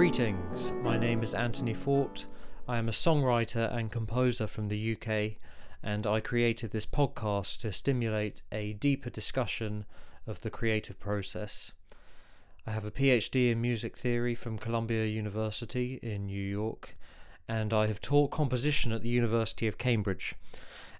Greetings, my name is Anthony Fort. I am a songwriter and composer from the UK, and I created this podcast to stimulate a deeper discussion of the creative process. I have a PhD in music theory from Columbia University in New York, and I have taught composition at the University of Cambridge.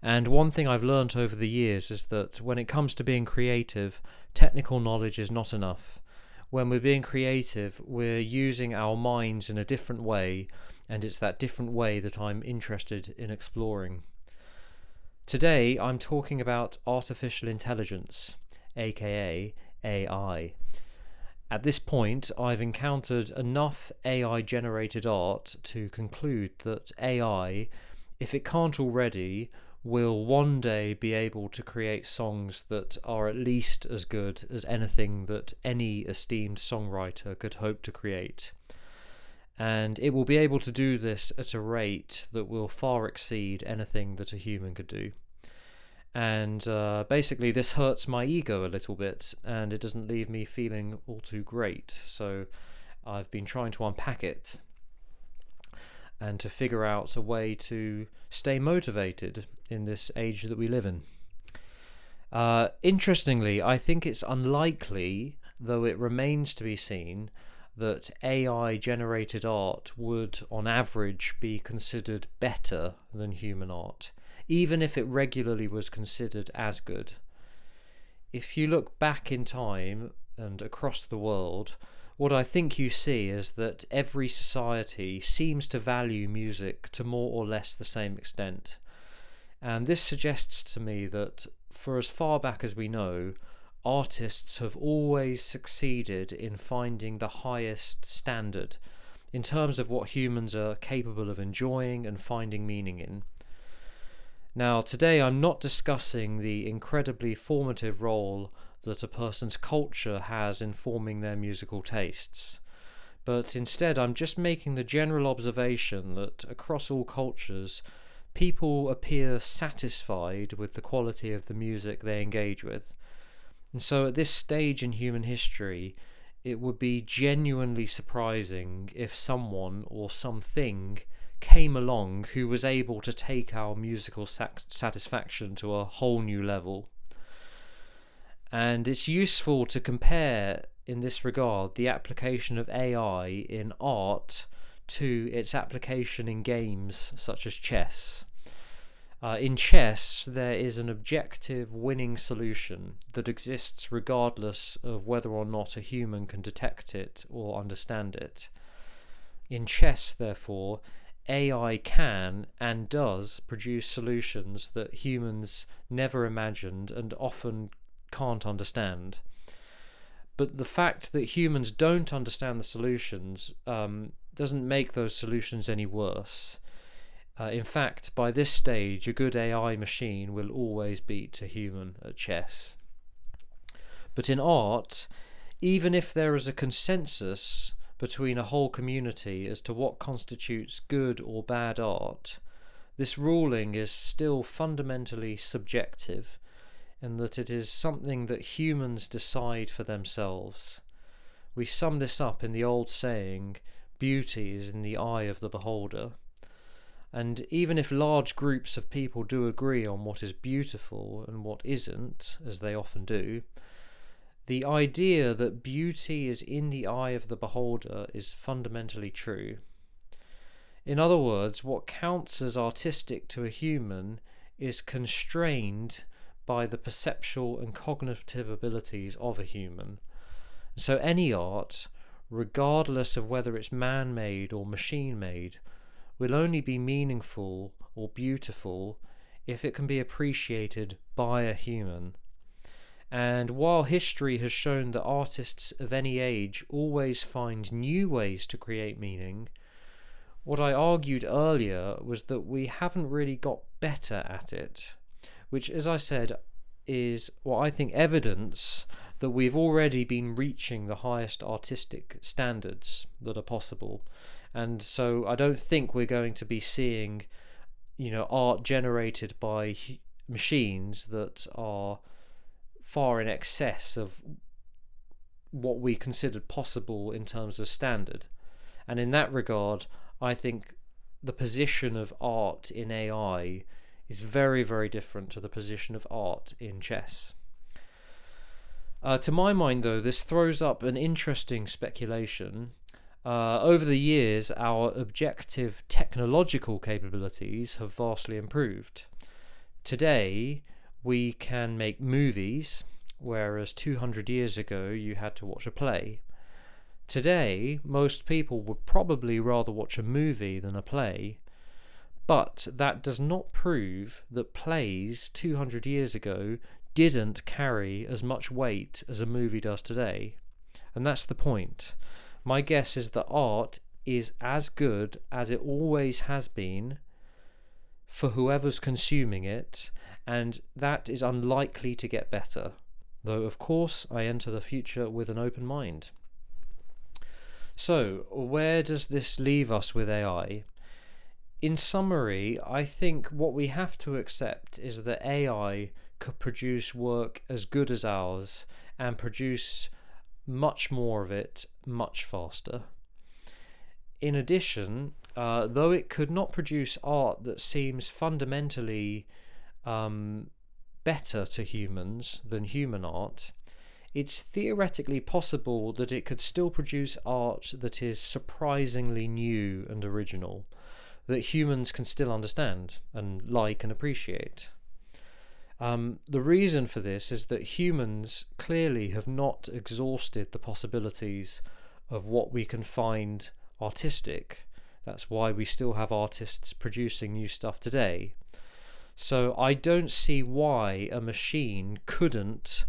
And one thing I've learnt over the years is that when it comes to being creative, technical knowledge is not enough. When we're being creative, we're using our minds in a different way, and it's that different way that I'm interested in exploring. Today, I'm talking about artificial intelligence, aka AI. At this point, I've encountered enough AI generated art to conclude that AI, if it can't already, will one day be able to create songs that are at least as good as anything that any esteemed songwriter could hope to create. And it will be able to do this at a rate that will far exceed anything that a human could do. And uh, basically, this hurts my ego a little bit, and it doesn't leave me feeling all too great. So I've been trying to unpack it and to figure out a way to stay motivated in this age that we live in. Uh, interestingly, I think it's unlikely, though it remains to be seen, that AI generated art would, on average, be considered better than human art, even if it regularly was considered as good. If you look back in time and across the world, what I think you see is that every society seems to value music to more or less the same extent. And this suggests to me that, for as far back as we know, artists have always succeeded in finding the highest standard in terms of what humans are capable of enjoying and finding meaning in. Now, today I'm not discussing the incredibly formative role that a person's culture has in forming their musical tastes. But instead, I'm just making the general observation that across all cultures, people appear satisfied with the quality of the music they engage with. And so, at this stage in human history, it would be genuinely surprising if someone or something came along who was able to take our musical satisfaction to a whole new level. And it's useful to compare, in this regard, the application of AI in art to its application in games such as chess. Uh, in chess, there is an objective winning solution that exists regardless of whether or not a human can detect it or understand it. In chess, therefore, AI can and does produce solutions that humans never imagined and often can't understand. But the fact that humans don't understand the solutions um, doesn't make those solutions any worse. Uh, in fact, by this stage, a good AI machine will always beat a human at chess. But in art, even if there is a consensus between a whole community as to what constitutes good or bad art, this ruling is still fundamentally subjective in that it is something that humans decide for themselves. We sum this up in the old saying, beauty is in the eye of the beholder. And even if large groups of people do agree on what is beautiful and what isn't, as they often do, the idea that beauty is in the eye of the beholder is fundamentally true. In other words, what counts as artistic to a human is constrained by the perceptual and cognitive abilities of a human. So any art, regardless of whether it's man made or machine made, will only be meaningful or beautiful if it can be appreciated by a human. And while history has shown that artists of any age always find new ways to create meaning, what I argued earlier was that we haven't really got better at it which, as I said, is what I think evidence that we've already been reaching the highest artistic standards that are possible. And so I don't think we're going to be seeing, you know, art generated by machines that are far in excess of what we considered possible in terms of standard. And in that regard, I think the position of art in AI is very, very different to the position of art in chess. Uh, to my mind, though, this throws up an interesting speculation. Uh, over the years, our objective technological capabilities have vastly improved. Today, we can make movies, whereas 200 years ago you had to watch a play. Today, most people would probably rather watch a movie than a play, but that does not prove that plays 200 years ago didn't carry as much weight as a movie does today. And that's the point. My guess is that art is as good as it always has been for whoever's consuming it, and that is unlikely to get better. Though, of course, I enter the future with an open mind. So, where does this leave us with AI? In summary, I think what we have to accept is that AI could produce work as good as ours and produce much more of it much faster. In addition, uh, though it could not produce art that seems fundamentally um, better to humans than human art, it's theoretically possible that it could still produce art that is surprisingly new and original, that humans can still understand and like and appreciate. Um, the reason for this is that humans clearly have not exhausted the possibilities of what we can find artistic. That's why we still have artists producing new stuff today. So I don't see why a machine couldn't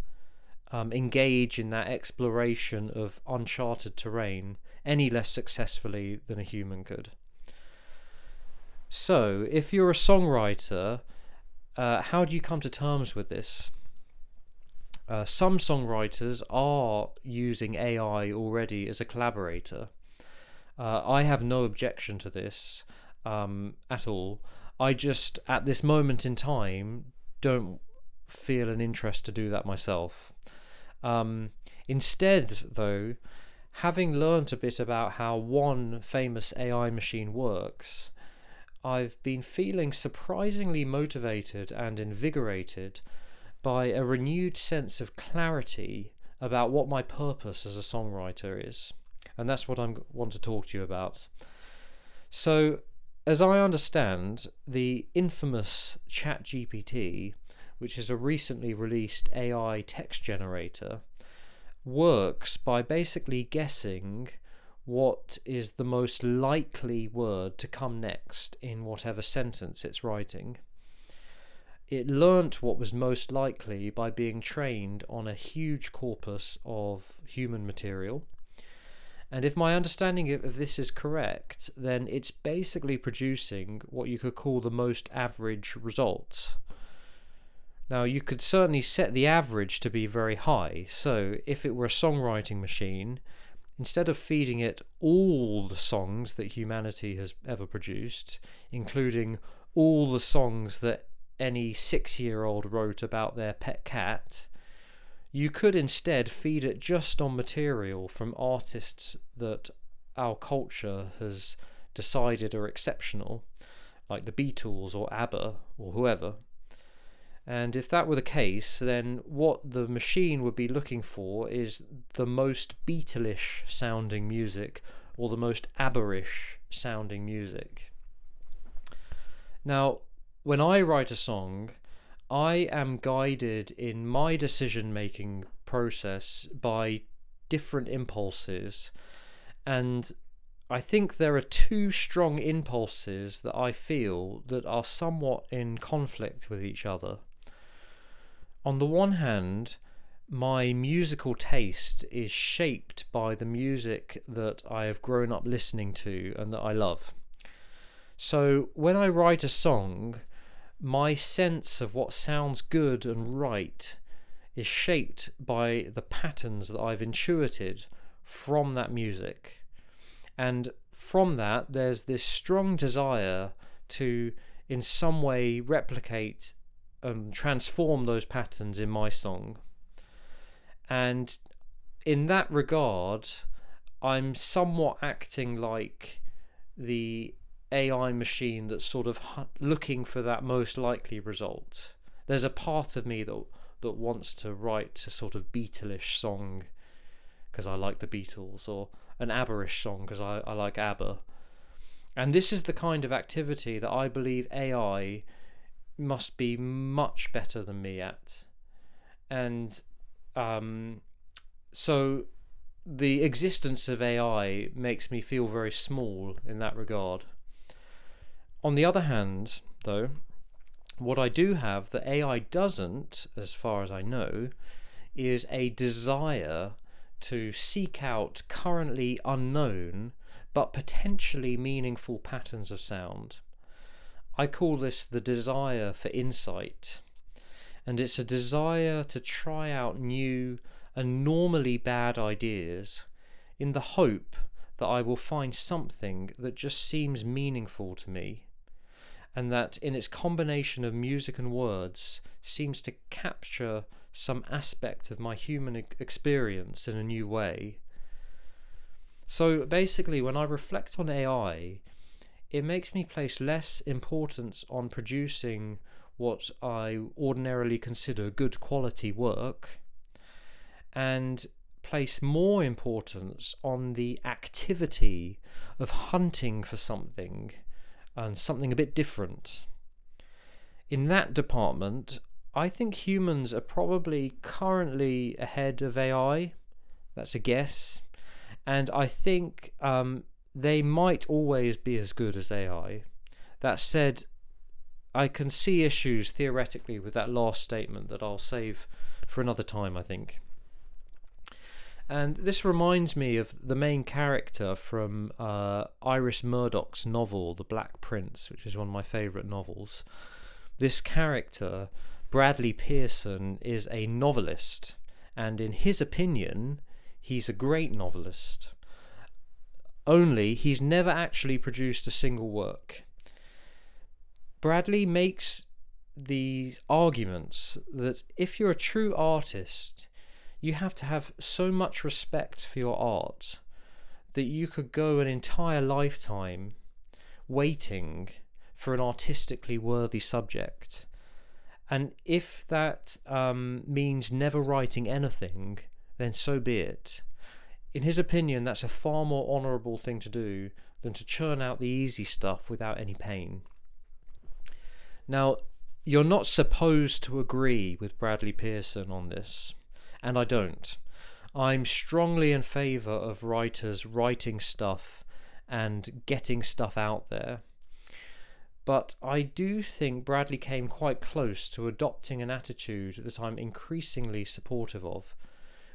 um, engage in that exploration of uncharted terrain any less successfully than a human could. So, if you're a songwriter, uh, how do you come to terms with this? Uh, some songwriters are using AI already as a collaborator. Uh, I have no objection to this um, at all. I just, at this moment in time, don't feel an interest to do that myself. Um, instead, though, having learnt a bit about how one famous AI machine works, I've been feeling surprisingly motivated and invigorated by a renewed sense of clarity about what my purpose as a songwriter is. And that's what I want to talk to you about. So, as I understand, the infamous ChatGPT which is a recently released AI text generator, works by basically guessing what is the most likely word to come next in whatever sentence it's writing. It learnt what was most likely by being trained on a huge corpus of human material. And if my understanding of this is correct, then it's basically producing what you could call the most average results. Now, you could certainly set the average to be very high. So, if it were a songwriting machine, instead of feeding it all the songs that humanity has ever produced, including all the songs that any six year old wrote about their pet cat, you could instead feed it just on material from artists that our culture has decided are exceptional, like the Beatles or ABBA or whoever. And if that were the case, then what the machine would be looking for is the most Beatlish sounding music or the most Abberish sounding music. Now, when I write a song, I am guided in my decision making process by different impulses, and I think there are two strong impulses that I feel that are somewhat in conflict with each other on the one hand, my musical taste is shaped by the music that I have grown up listening to and that I love. So when I write a song, my sense of what sounds good and right is shaped by the patterns that I've intuited from that music. And from that, there's this strong desire to, in some way, replicate um, transform those patterns in my song. And in that regard, I'm somewhat acting like the AI machine that's sort of looking for that most likely result. There's a part of me that that wants to write a sort of Beatleish song because I like the Beatles, or an ABBA-ish song because I, I like ABBA. And this is the kind of activity that I believe AI must be much better than me at. And um, so the existence of AI makes me feel very small in that regard. On the other hand, though, what I do have that AI doesn't, as far as I know, is a desire to seek out currently unknown but potentially meaningful patterns of sound. I call this the desire for insight, and it's a desire to try out new and normally bad ideas in the hope that I will find something that just seems meaningful to me, and that in its combination of music and words seems to capture some aspect of my human experience in a new way. So basically, when I reflect on AI, it makes me place less importance on producing what I ordinarily consider good quality work and place more importance on the activity of hunting for something and something a bit different. In that department, I think humans are probably currently ahead of AI. That's a guess. And I think um, they might always be as good as AI. That said, I can see issues theoretically with that last statement that I'll save for another time, I think. And this reminds me of the main character from uh, Iris Murdoch's novel, The Black Prince, which is one of my favourite novels. This character, Bradley Pearson, is a novelist, and in his opinion, he's a great novelist. Only he's never actually produced a single work. Bradley makes these arguments that if you're a true artist, you have to have so much respect for your art that you could go an entire lifetime waiting for an artistically worthy subject. And if that um, means never writing anything, then so be it. In his opinion, that's a far more honourable thing to do than to churn out the easy stuff without any pain. Now, you're not supposed to agree with Bradley Pearson on this and I don't. I'm strongly in favour of writers writing stuff and getting stuff out there. But I do think Bradley came quite close to adopting an attitude that I'm increasingly supportive of,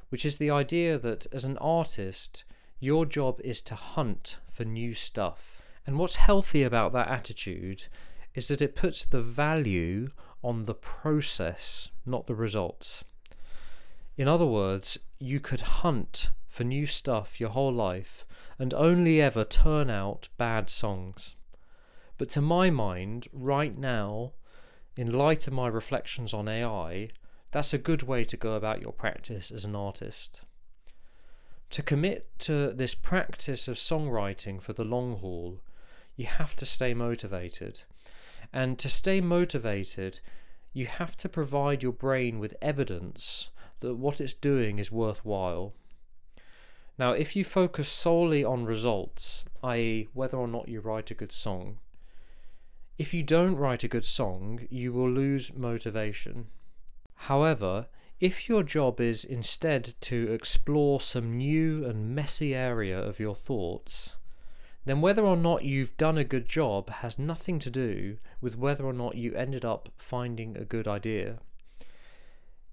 which is the idea that as an artist, your job is to hunt for new stuff. And what's healthy about that attitude is that it puts the value on the process, not the results. In other words, you could hunt for new stuff your whole life and only ever turn out bad songs. But to my mind, right now, in light of my reflections on AI, that's a good way to go about your practice as an artist. To commit to this practice of songwriting for the long haul, you have to stay motivated. And to stay motivated, you have to provide your brain with evidence that what it's doing is worthwhile. Now, if you focus solely on results, i.e., whether or not you write a good song, if you don't write a good song, you will lose motivation. However, if your job is instead to explore some new and messy area of your thoughts, then whether or not you've done a good job has nothing to do with whether or not you ended up finding a good idea.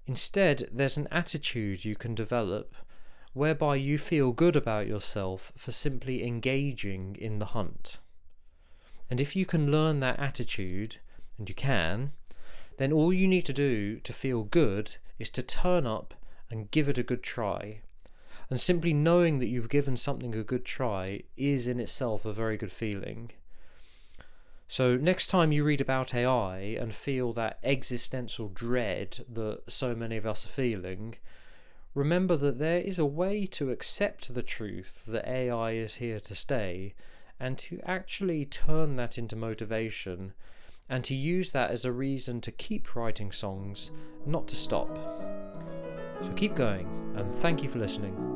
Instead, there's an attitude you can develop whereby you feel good about yourself for simply engaging in the hunt. And if you can learn that attitude, and you can, then all you need to do to feel good is to turn up and give it a good try. And simply knowing that you've given something a good try is in itself a very good feeling. So, next time you read about AI and feel that existential dread that so many of us are feeling, remember that there is a way to accept the truth that AI is here to stay and to actually turn that into motivation and to use that as a reason to keep writing songs, not to stop. So keep going, and thank you for listening.